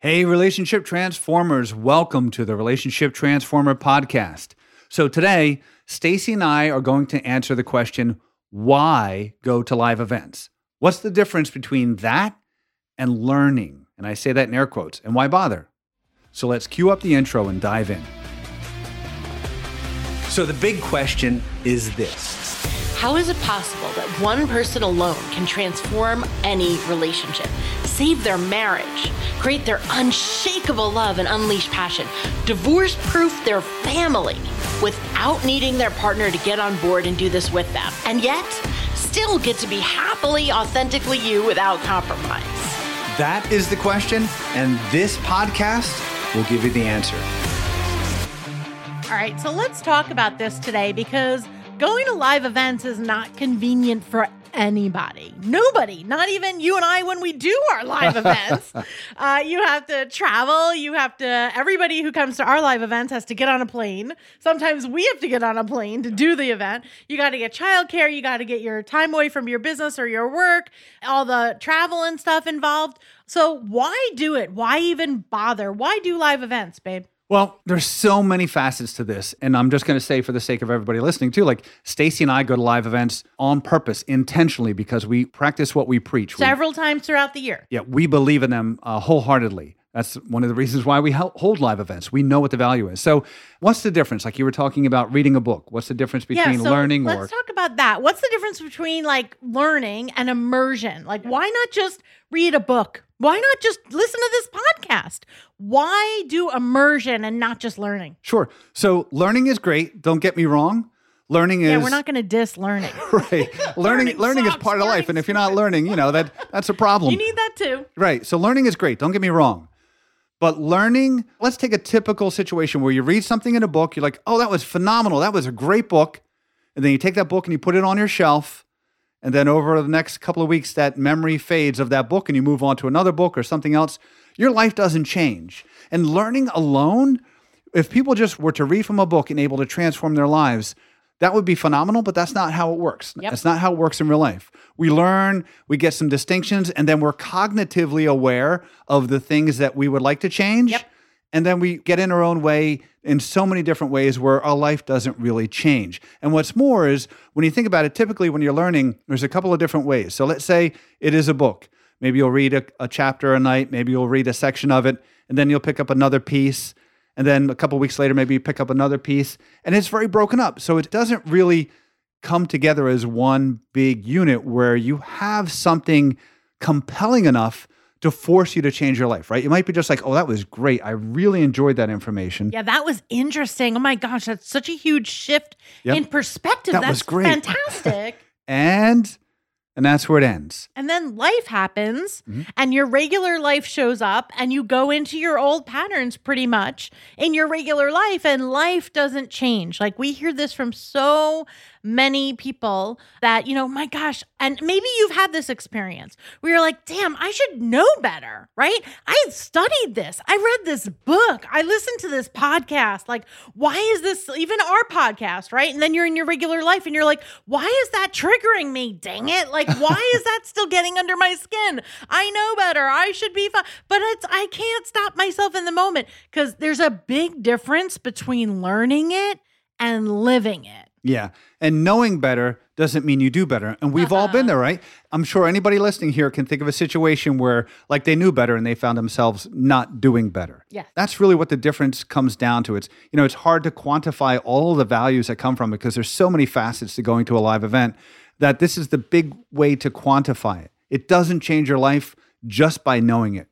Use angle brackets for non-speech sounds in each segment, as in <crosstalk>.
Hey, relationship transformers, welcome to the Relationship Transformer podcast. So today, Stacy and I are going to answer the question why go to live events? What's the difference between that and learning? And I say that in air quotes. And why bother? So let's cue up the intro and dive in. So the big question is this How is it possible that one person alone can transform any relationship, save their marriage, create their unshakable love and unleash passion, divorce proof their family without needing their partner to get on board and do this with them, and yet still get to be happily, authentically you without compromise? That is the question, and this podcast will give you the answer. All right, so let's talk about this today because going to live events is not convenient for anybody. Nobody, not even you and I when we do our live <laughs> events. Uh, you have to travel. You have to, everybody who comes to our live events has to get on a plane. Sometimes we have to get on a plane to do the event. You got to get childcare. You got to get your time away from your business or your work, all the travel and stuff involved. So why do it? Why even bother? Why do live events, babe? Well, there's so many facets to this, and I'm just going to say for the sake of everybody listening too, like Stacy and I go to live events on purpose, intentionally, because we practice what we preach. We- Several times throughout the year. yeah, we believe in them uh, wholeheartedly. That's one of the reasons why we hold live events. We know what the value is. So, what's the difference? Like you were talking about reading a book. What's the difference between so learning let's or talk about that. What's the difference between like learning and immersion? Like, why not just read a book? Why not just listen to this podcast? Why do immersion and not just learning? Sure. So, learning is great. Don't get me wrong. Learning is Yeah, we're not going to diss learning. <laughs> right. <laughs> learning Learning learning is part of life, and if you're not learning, you know that that's a problem. you need that too. Right. So learning is great. Don't get me wrong. But learning, let's take a typical situation where you read something in a book, you're like, oh, that was phenomenal. That was a great book. And then you take that book and you put it on your shelf. And then over the next couple of weeks, that memory fades of that book and you move on to another book or something else. Your life doesn't change. And learning alone, if people just were to read from a book and able to transform their lives, that would be phenomenal, but that's not how it works. Yep. That's not how it works in real life. We learn, we get some distinctions, and then we're cognitively aware of the things that we would like to change. Yep. And then we get in our own way in so many different ways where our life doesn't really change. And what's more is when you think about it, typically when you're learning, there's a couple of different ways. So let's say it is a book. Maybe you'll read a, a chapter a night, maybe you'll read a section of it, and then you'll pick up another piece. And then a couple weeks later, maybe you pick up another piece. And it's very broken up. So it doesn't really come together as one big unit where you have something compelling enough to force you to change your life, right? You might be just like, oh, that was great. I really enjoyed that information. Yeah, that was interesting. Oh my gosh, that's such a huge shift Yep. in perspective. That that's was great. fantastic. <laughs> And and that's where it ends. And then life happens Mm-hmm. and your regular life shows up and you go into your old patterns pretty much in your regular life and life doesn't change. Like we hear this from so many people that, you know, my gosh, and maybe you've had this experience where you're like, damn, I should know better, right? I studied this. I read this book. I listened to this podcast. Like, why is this even our podcast, right? And then you're in your regular life and you're like, why is that triggering me? Dang it. Like, why is that still getting under my skin? I know better. I should be fine. But it's, I can't stop myself in the moment because there's a big difference between learning it and living it. Yeah. And knowing better doesn't mean you do better. And we've all been uh-uh. there, right? I'm sure anybody listening here can think of a situation where like they knew better and they found themselves not doing better. Yeah. That's really what the difference comes down to. It's you know, it's hard to quantify all the values that come from it because there's so many facets to going to a live event that this is the big way to quantify it. It doesn't change your life just by knowing it.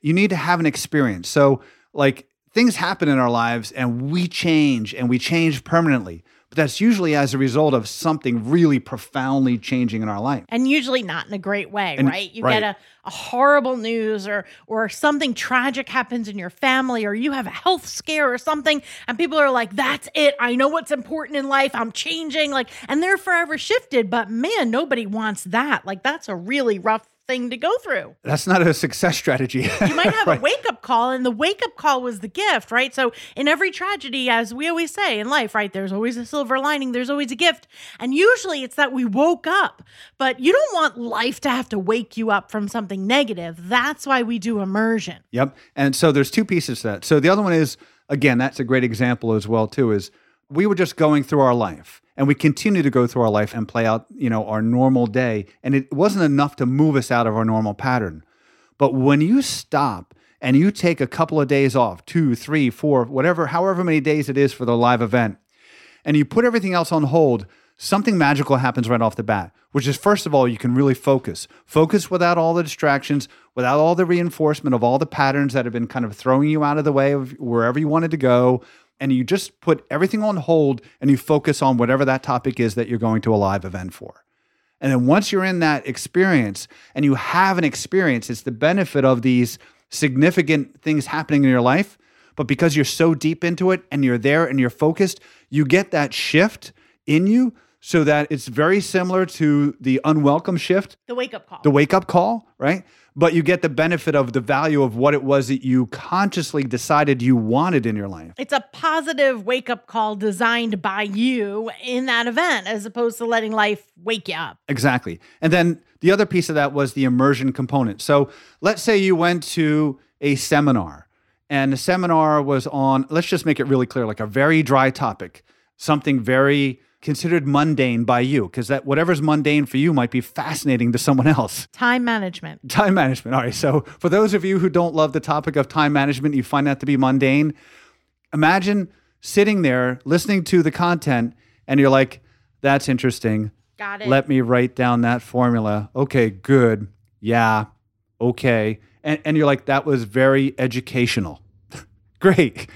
You need to have an experience. So like things happen in our lives and we change and we change permanently. But that's usually as a result of something really profoundly changing in our life. and usually not in a great way, And- right? You right. get a, a horrible news or or something tragic happens in your family or you have a health scare or something and people are like that's it. I know what's important in life. I'm changing like and they're forever shifted, but man, nobody wants that. Like that's a really rough thing to go through. That's not a success strategy. <laughs> You might have Right. a wake up call, and the wake up call was the gift, right? So, in every tragedy, as we always say in life, right, there's always a silver lining, there's always a gift. And usually it's that we woke up, but you don't want life to have to wake you up from something negative. That's why we do immersion. Yep. And so there's two pieces to that. So the other one is again, that's a great example as well too is we were just going through our life and we continue to go through our life and play out, you know, our normal day and it wasn't enough to move us out of our normal pattern. But when you stop and you take a couple of days off, two, three, four, whatever, however many days it is for the live event, and you put everything else on hold, something magical happens right off the bat, which is first of all, you can really focus. Focus without all the distractions, without all the reinforcement of all the patterns that have been kind of throwing you out of the way of wherever you wanted to go. And you just put everything on hold and you focus on whatever that topic is that you're going to a live event for. And then once you're in that experience and you have an experience, it's the benefit of these significant things happening in your life. But because you're so deep into it and you're there and you're focused, you get that shift in you so that it's very similar to the unwelcome shift, The wake up call. the wake up call, right? But you get the benefit of the value of what it was that you consciously decided you wanted in your life. it's a positive wake up call designed by you in that event, as opposed to letting life wake you up. Exactly. And then the other piece of that was the immersion component. So let's say you went to a seminar and the seminar was on, let's just make it really clear, like a very dry topic, something very considered mundane by you, because that whatever's mundane for you might be fascinating to someone else. Time management. Time management. All right. So for those of you who don't love the topic of time management, you find that to be mundane. Imagine sitting there listening to the content and you're like, that's interesting. Got it. Let me write down that formula. Okay, good. Yeah. Okay. And, and you're like, that was very educational. <laughs> Great.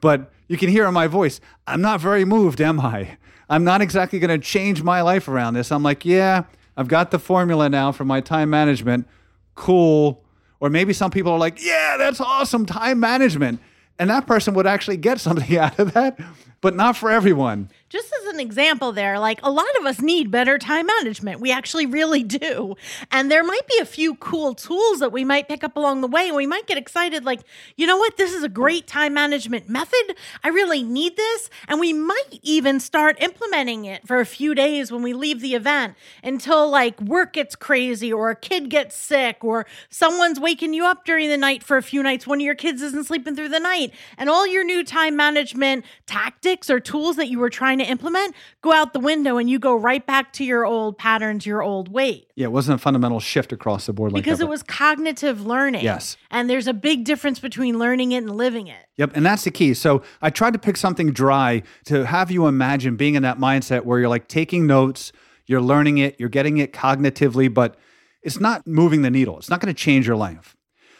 But you can hear in my voice, I'm not very moved, am I? I'm not exactly going to change my life around this. I'm like, yeah, I've got the formula now for my time management. Cool. Or maybe some people are like, yeah, that's awesome, time management. And that person would actually get something <laughs> out of that, but not for everyone. Just as an example there like a lot of us need better time management. We actually really do. And there might be a few cool tools that we might pick up along the way and we might get excited like you know what? This is a great time management method. I really need this. And we might even start implementing it for a few days when we leave the event until like work gets crazy or a kid gets sick or someone's waking you up during the night for a few nights one of your kids isn't sleeping through the night. And all your new time management tactics or tools that you were trying to implement go out the window and you go right back to your old patterns, your old weight. Yeah, it wasn't a fundamental shift across the board like Because that. it was cognitive learning. Yes. And there's a big difference between learning it and living it. Yep, and that's the key. So I tried to pick something dry to have you imagine being in that mindset where you're like taking notes, you're learning it, you're getting it cognitively, but it's not moving the needle. It's not going to change your life.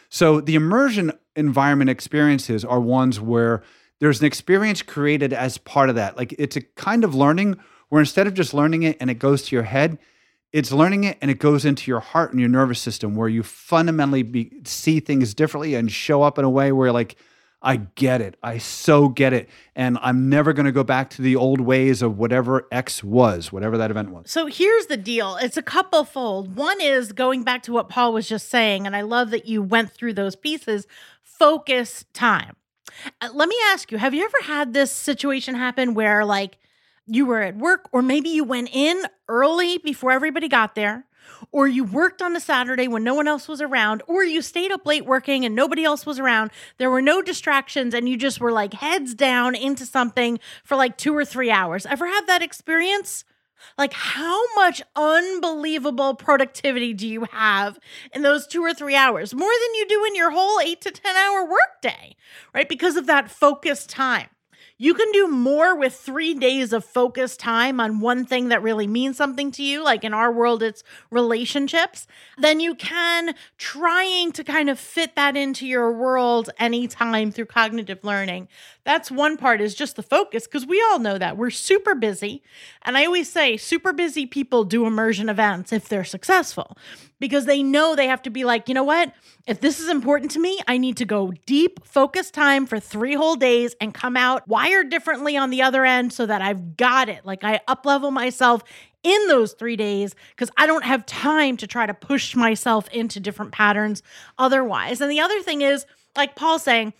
So the immersion environment experiences are ones where there's an experience created as part of that. Like it's a kind of learning where instead of just learning it and it goes to your head, it's learning it and it goes into your heart and your nervous system where you fundamentally be, see things differently and show up in a way where like I get it. I so get it. And I'm never going to go back to the old ways of whatever X was, whatever that event was. So here's the deal. It's a couple fold. One is going back to what Paul was just saying, and I love that you went through those pieces. Focus time. Uh, let me ask you, have you ever had this situation happen where like you were at work or maybe you went in early before everybody got there? Or you worked on a Saturday when no one else was around, or you stayed up late working and nobody else was around. There were no distractions, and you just were like heads down into something for like two or three hours. Ever had that experience? Like, how much unbelievable productivity do you have in those two or three hours? More than you do in your whole eight to 10 hour workday, right? Because of that focused time. You can do more with three days of focused time on one thing that really means something to you, like in our world, it's relationships, than you can trying to kind of fit that into your world anytime through cognitive learning. That's one part is just the focus, because we all know that we're super busy. And I always say super busy people do immersion events if they're successful because they know they have to be like, you know what? If this is important to me, I need to go deep, focus time for three whole days and come out wired differently on the other end so that I've got it. Like I up level myself in those three days because I don't have time to try to push myself into different patterns otherwise. And the other thing is, like Paul's saying,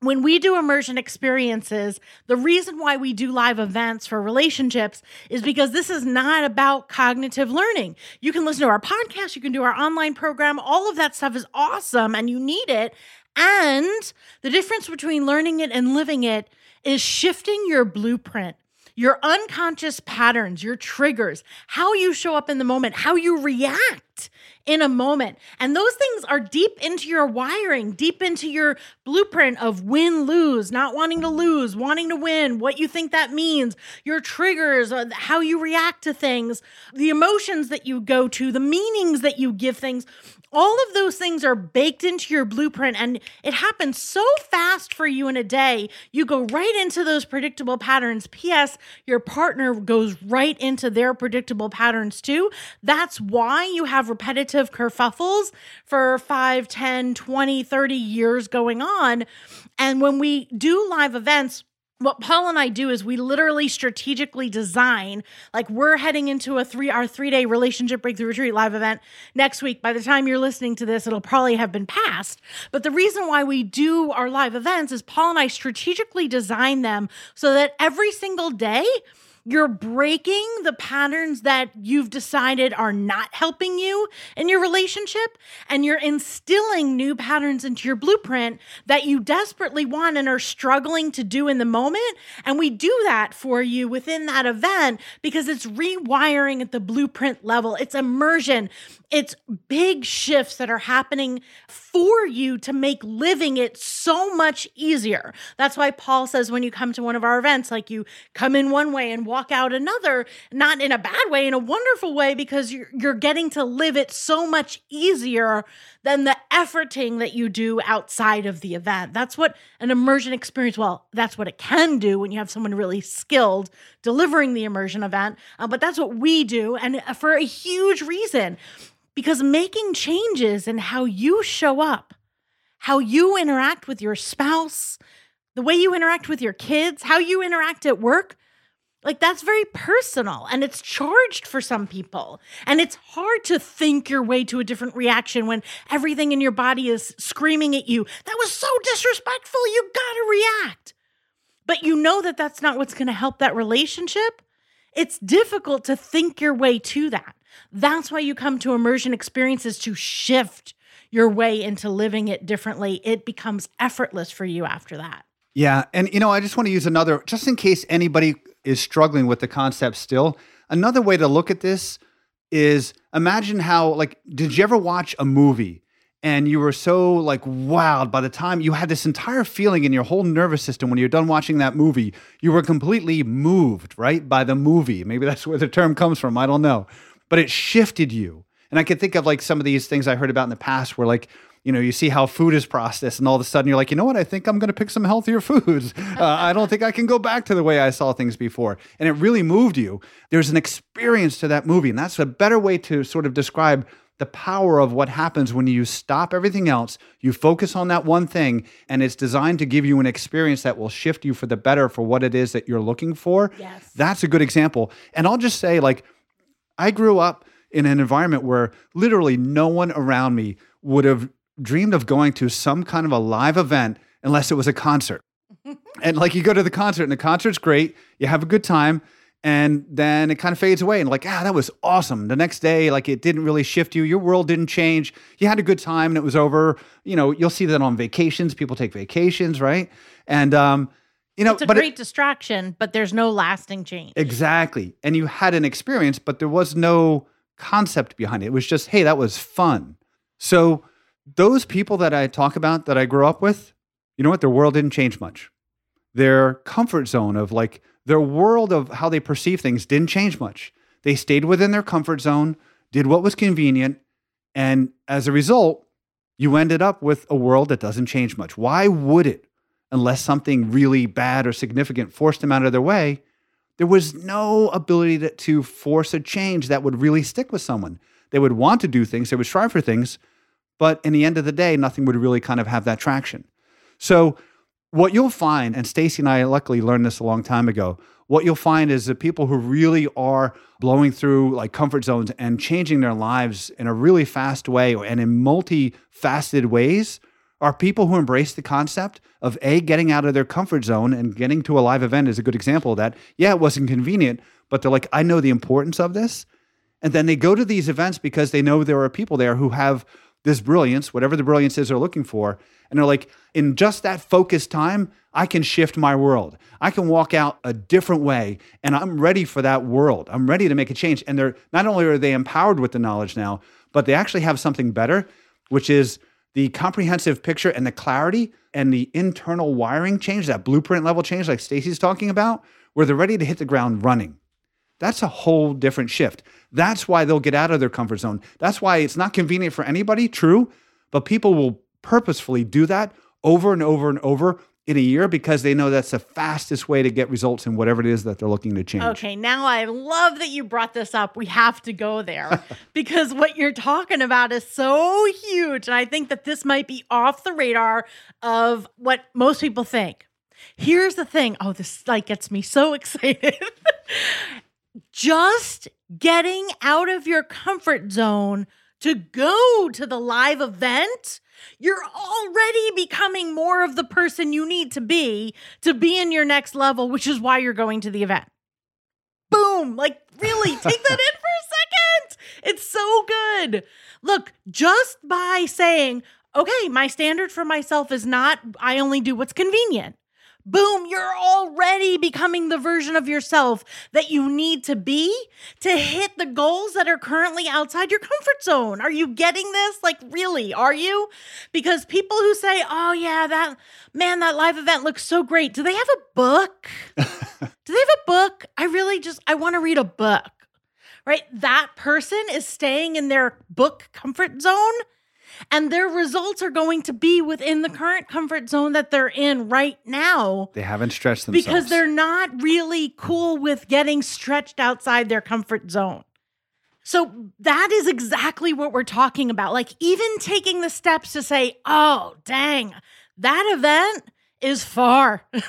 when we do immersion experiences, the reason why we do live events for relationships is because this is not about cognitive learning. You can listen to our podcast, you can do our online program, all of that stuff is awesome and you need it. And the difference between learning it and living it is shifting your blueprint your unconscious patterns, your triggers, how you show up in the moment, how you react in a moment. And those things are deep into your wiring, deep into your blueprint of win lose, not wanting to lose, wanting to win, what you think that means, your triggers, uh, how you react to things, the emotions that you go to, the meanings that you give things all of those things are baked into your blueprint and it happens so fast for you in a day. You go right into those predictable patterns. P.S. Your partner goes right into their predictable patterns too. That's why you have repetitive kerfuffles for 5, 10, 20, 30 years going on. And when we do live events, what Paul and I do is we literally strategically design like we're heading into a 3 our 3-day relationship breakthrough retreat live event next week. By the time you're listening to this, it'll probably have been passed. But the reason why we do our live events is Paul and I strategically design them so that every single day you're breaking the patterns that you've decided are not helping you in your relationship, and you're instilling new patterns into your blueprint that you desperately want and are struggling to do in the moment. And we do that for you within that event because it's rewiring at the blueprint level, it's immersion. It's big shifts that are happening for you to make living it so much easier. That's why Paul says when you come to one of our events, like you come in one way and walk out another, not in a bad way, in a wonderful way, because you're, you're getting to live it so much easier than the efforting that you do outside of the event. That's what an immersion experience, well, that's what it can do when you have someone really skilled delivering the immersion event. Uh, but that's what we do, and for a huge reason because making changes in how you show up, how you interact with your spouse, the way you interact with your kids, how you interact at work, like that's very personal and it's charged for some people. And it's hard to think your way to a different reaction when everything in your body is screaming at you. That was so disrespectful. You got to react. But you know that that's not what's to help that relationship. It's difficult to think your way to that. That's why you come to immersion experiences to shift your way into living it differently. It becomes effortless for you after that. Yeah. And, you know, I just want to use another, just in case anybody is struggling with the concept still, another way to look at this is imagine how, like, did you ever watch a movie and you were so like wowed by the time you had this entire feeling in your whole nervous system when you're done watching that movie you were completely moved right by the movie? Maybe that's where the term comes from i don't know. But it shifted you. And I can think of like some of these things I heard about in the past where like, you know, you see how food is processed, and all of a sudden you're like, you know what? I think I'm going to pick some healthier <laughs> foods. Uh, I don't think I can go back to the way I saw things before. And it really moved you. There's an experience to that movie. And that's a better way to sort of describe the power of what happens when you stop everything else, you focus on that one thing, and it's designed to give you an experience that will shift you for the better for what it is that you're looking for. Yes. That's a good example. And I'll just say, like, I grew up in an environment where literally no one around me would have dreamed of going to some kind of a live event unless it was a concert. <laughs> and like you go to the concert and the concert's great, you have a good time, and then it kind of fades away and like, ah, that was awesome. The next day, like it didn't really shift you, your world didn't change. You had a good time and it was over. You know, you'll see that on vacations, people take vacations, right? And um, you know, it's a but great it, distraction, but there's no lasting change. Exactly. And you had an experience, but there was no concept behind it. It was just, hey, that was fun. So those people that I talk about that I grew up with, you know what? Their world didn't change much. Their comfort zone of like their world of how they perceive things didn't change much. They stayed within their comfort zone, did what was convenient, and as a result, you ended up with a world that doesn't change much. Why would it? Unless something really bad or significant forced them out of their way, there was no ability to, to force a change that would really stick with someone. They would want to do things, they would strive for things, but in the end of the day, nothing would really kind of have that traction. So what you'll find, and Stacy and I luckily learned this a long time ago, what you'll find is that people who really are blowing through like comfort zones and changing their lives in a really fast way and in multifaceted ways are people who embrace the concept of a getting out of their comfort zone and getting to a live event is a good example of that. Yeah, it wasn't convenient, but they're like, I know the importance of this. And then they go to these events because they know there are people there who have this brilliance, whatever the brilliance is they're looking for. And they're like, in just that focused time, I can shift my world. I can walk out a different way and I'm ready for that world. I'm ready to make a change. And they're not only are they empowered with the knowledge now, but they actually have something better, which is the comprehensive picture and the clarity and the internal wiring change, that blueprint level change, like Stacy's talking about, where they're ready to hit the ground running. That's a whole different shift. That's why they'll get out of their comfort zone. That's why it's not convenient for anybody, true, but people will purposefully do that over and over and over in a year because they know that's the fastest way to get results in whatever it is that they're looking to change. Okay, now I love that you brought this up. We have to go there <laughs> because what you're talking about is so huge. And I think that this might be off the radar of what most people think. Here's the thing. Oh, this like gets me so <laughs> excited. Just getting out of your comfort zone to go to the live event you're already becoming more of the person you need to be to be in your next level, which is why you're going to the event. Boom. Like, really, <laughs> take that in for a second. It's so good. Look, just by saying, okay, my standard for myself is not, I only do what's convenient. Boom, you're already becoming the version of yourself that you need to be to hit the goals that are currently outside your comfort zone. Are you getting this? Like, really, are you? Because people who say, oh, yeah, that man, that live event looks so great. Do they have a book? <laughs> Do they have a book? I really just, I want to read a book, right? That person is staying in their book comfort zone and their results are going to be within the current comfort zone that they're in right now. They haven't stretched themselves because they're not really cool with getting stretched outside their comfort zone. So that is exactly what we're talking about. Like, even taking the steps to say, oh, dang, that event is far. <laughs> that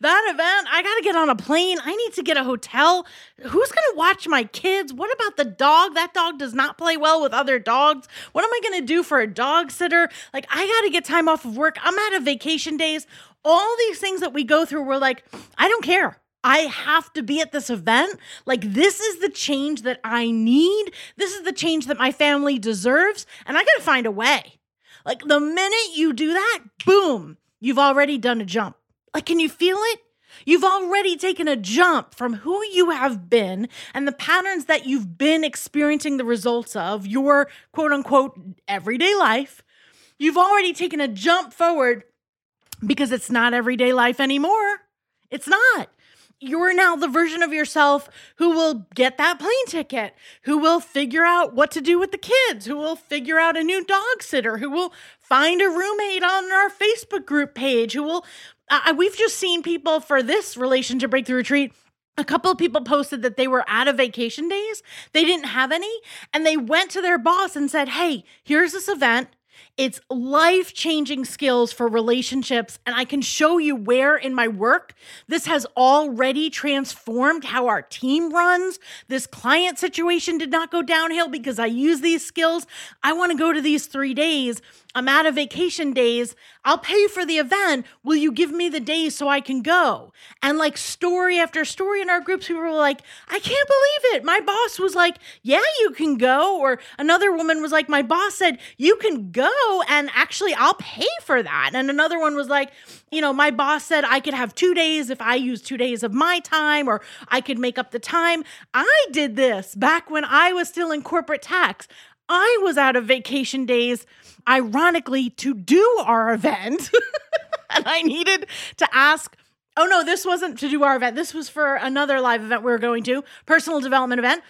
event, I got to get on a plane. I need to get a hotel. Who's going to watch my kids? What about the dog? That dog does not play well with other dogs. What am I going to do for a dog sitter? Like, I got to get time off of work. I'm out of vacation days. All these things that we go through, we're like, I don't care. I have to be at this event. Like, this is the change that I need. This is the change that my family deserves. And I got to find a way. Like, the minute you do that, boom, You've already done a jump. Like, can you feel it? You've already taken a jump from who you have been and the patterns that you've been experiencing the results of your quote unquote everyday life. You've already taken a jump forward because it's not everyday life anymore. It's not you're now the version of yourself who will get that plane ticket, who will figure out what to do with the kids, who will figure out a new dog sitter, who will find a roommate on our Facebook group page, who will. Uh, we've just seen people for this relationship breakthrough retreat a couple of people posted that they were out of vacation days. They didn't have any. And they went to their boss and said, Hey, here's this event. It's life changing skills for relationships. And I can show you where in my work this has already transformed how our team runs. This client situation did not go downhill because I use these skills. I want to go to these three days I'm out of vacation days. I'll pay for the event. Will you give me the days so I can go? And like story after story in our groups, people were like, I can't believe it. My boss was like, Yeah, you can go. Or another woman was like, My boss said, You can go. And actually, I'll pay for that. And another one was like, You know, my boss said I could have two days if I use two days of my time, or I could make up the time. I did this back when I was still in corporate tax. I was out of vacation days, ironically, to do our event. <laughs> and I needed to ask, oh no, this wasn't to do our event. This was for another live event we were going to, personal development event.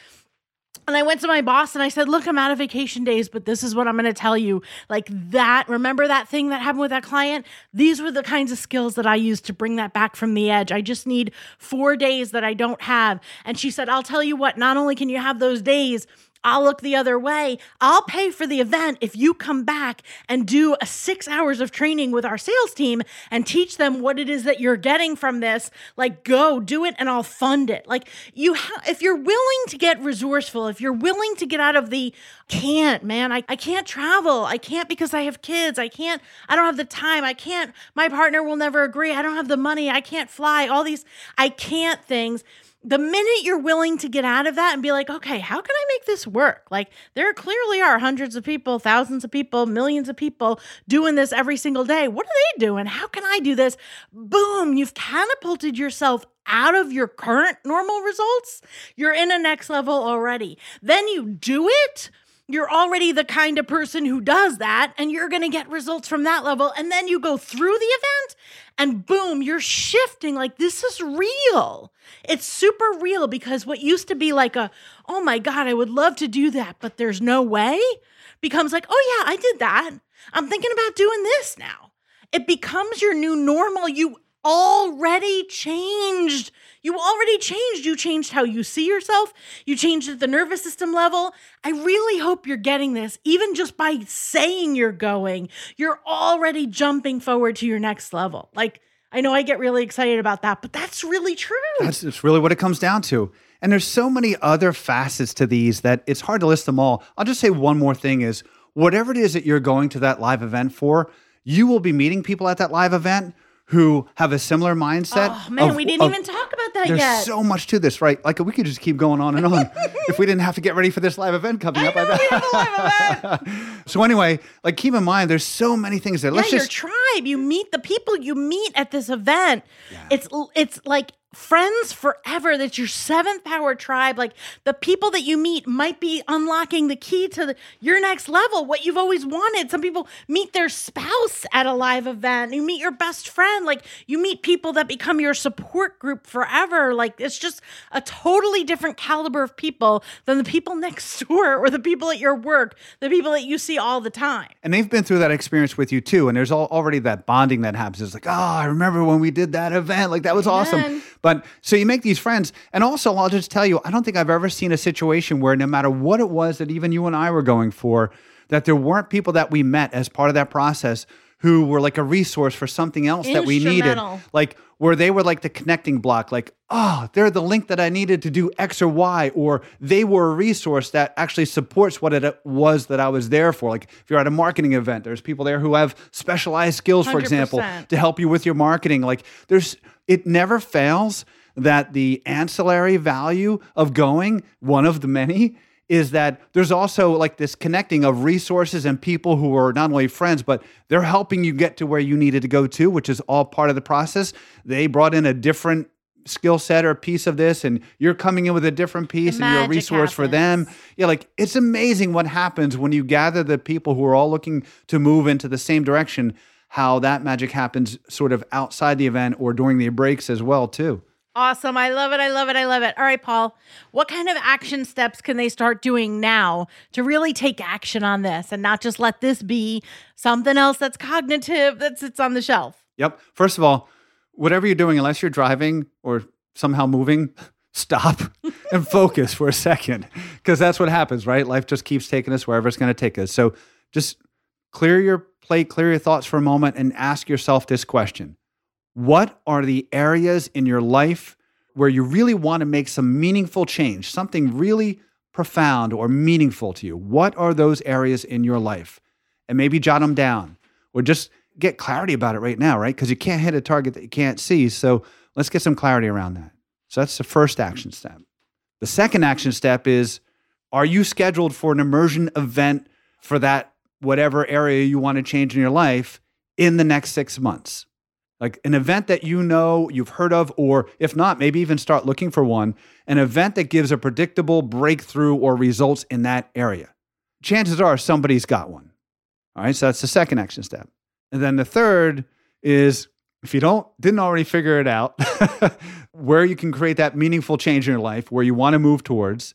And I went to my boss and I said, Look, I'm out of vacation days, but this is what I'm going to tell you. Like that, remember that thing that happened with that client? These were the kinds of skills that I used to bring that back from the edge. I just need four days that I don't have. And she said, I'll tell you what, not only can you have those days, I'll look the other way. I'll pay for the event if you come back and do a six hours of training with our sales team and teach them what it is that you're getting from this. Like, go do it and I'll fund it. Like, you, ha- if you're willing to get resourceful, if you're willing to get out of the can't, man, I, I can't travel. I can't because I have kids. I can't, I don't have the time. I can't, my partner will never agree. I don't have the money. I can't fly. All these, I can't things the minute you're willing to get out of that and be like, okay, how can I make this work? Like, there clearly are hundreds of people, thousands of people, millions of people doing this every single day. What are they doing? How can I do this? Boom, you've catapulted yourself out of your current normal results. You're in a next level already. Then you do it you're already the kind of person who does that and you're going to get results from that level and then you go through the event and boom you're shifting like this is real. It's super real because what used to be like a oh my god i would love to do that but there's no way becomes like oh yeah i did that. I'm thinking about doing this now. It becomes your new normal. You already changed you already changed. You changed how you see yourself. You changed at the nervous system level. I really hope you're getting this. Even just by saying you're going, you're already jumping forward to your next level. Like, I know I get really excited about that, but that's really true. That's, that's really what it comes down to. And there's so many other facets to these that it's hard to list them all. I'll just say one more thing is whatever it is that you're going to that live event for, you will be meeting people at that live event who have a similar mindset. Oh man, of, we didn't of, even talk about that there's yet. There's so much to this, right? Like we could just keep going on and on if we didn't have to get ready for this live event coming I up. know, I bet. we have a live event. <laughs> so anyway, like keep in mind, there's so many things there. yeah, Let's your just tribe. You meet the people you meet at this event. It's it's like friends forever. That's your seventh power tribe. Like the people that you meet might be unlocking the key to the, your next level, what you've always wanted. Some people meet their spouse at a live event. You meet your best friend. Like you meet people that become your support group forever. Like it's just a totally different caliber of people than the people <laughs> next door or the people at your work, the people that you see all the time. and they've been through that experience with you too. And there's all, already that bonding that happens. It's like, oh, I remember when we did that event. Like that was awesome. But so you make these friends. And also, I'll just tell you, I don't think I've ever seen a situation where no matter what it was that even you and I were going for, that there weren't people that we met as part of that process who were like a resource for something else that we needed. Like where they were like the connecting block, like, oh, they're the link that I needed to do X or Y, or they were a resource that actually supports what it uh, was that I was there for. Like if you're at a marketing event, there's people there who have specialized skills, for example, 100%. to help you with your marketing. Like there's it never fails that the ancillary value of going, one of the many, is that there's also like this connecting of resources and people who are not only friends, but they're helping you get to where you needed to go to, which is all part of the process. They brought in a different skill set or piece of this, and you're coming in with a different piece and you're a resource for them. happens. Yeah, like it's amazing what happens when you gather the people who are all looking to move into the same direction, how that magic happens sort of outside the event or during the breaks as well, too. Awesome. I love it. I love it. I love it. All right, Paul. What kind of action steps can they start doing now to really take action on this and not just let this be something else that's cognitive that sits on the shelf? Yep. First of all, whatever you're doing, unless you're driving or somehow moving, <laughs> stop <laughs> and focus for a second because that's what happens, right? Life just keeps taking us wherever it's going to take us. So just clear your plate, clear your thoughts for a moment, and ask yourself this question What are the areas in your life where you really want to make some meaningful change, something really profound or meaningful to you? What are those areas in your life? And maybe jot them down or just get clarity about it right now, right? Because you can't hit a target that you can't see. So let's get some clarity around that. So that's the first action step. The second action step is are you scheduled for an immersion event for that whatever area you want to change in your life in the next six months? Like an event that you know you've heard of, or if not, maybe even start looking for one, an event that gives a predictable breakthrough or results in that area. Chances are somebody's got one. All right, so that's the second action step. And then the third is if you don't didn't already figure it out, <laughs> where you can create that meaningful change in your life, where you want to move towards,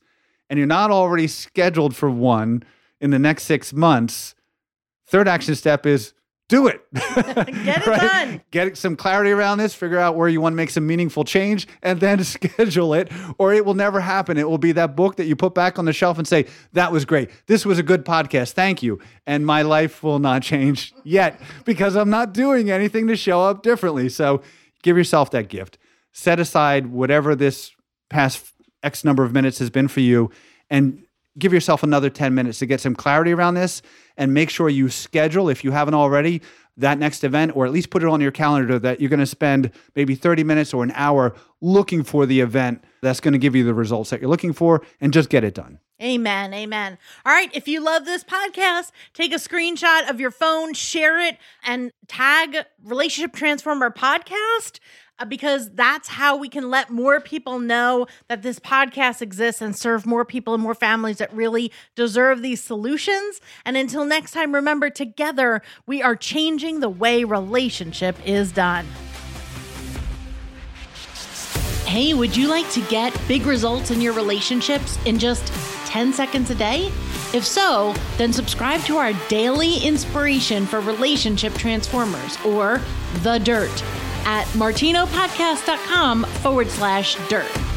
and you're not already scheduled for one in the next six months, third action step is do it. <laughs> <laughs> Get it done. Get some clarity around this, figure out where you want to make some meaningful change, and then <laughs> schedule it, or it will never happen. It will be that book that you put back on the shelf and say, That was great. This was a good podcast. Thank you. And my life will not change yet because I'm not doing anything to show up differently. So give yourself that gift. Set aside whatever this past X number of minutes has been for you and give yourself another 10 minutes to get some clarity around this and make sure you schedule, if you haven't already, that next event, or at least put it on your calendar that you're going to spend maybe 30 minutes or an hour looking for the event that's going to give you the results that you're looking for and just get it done. Amen. Amen. All right. If you love this podcast, take a screenshot of your phone, share it, and tag Relationship Transformer Podcast Uh, because that's how we can let more people know that this podcast exists and serve more people and more families that really deserve these solutions. And until next time, remember together, we are changing the way relationship is done. Hey, would you like to get big results in your relationships in just 10 seconds a day? If so, then subscribe to our daily inspiration for relationship transformers or The Dirt at martinopodcast.com forward slash dirt.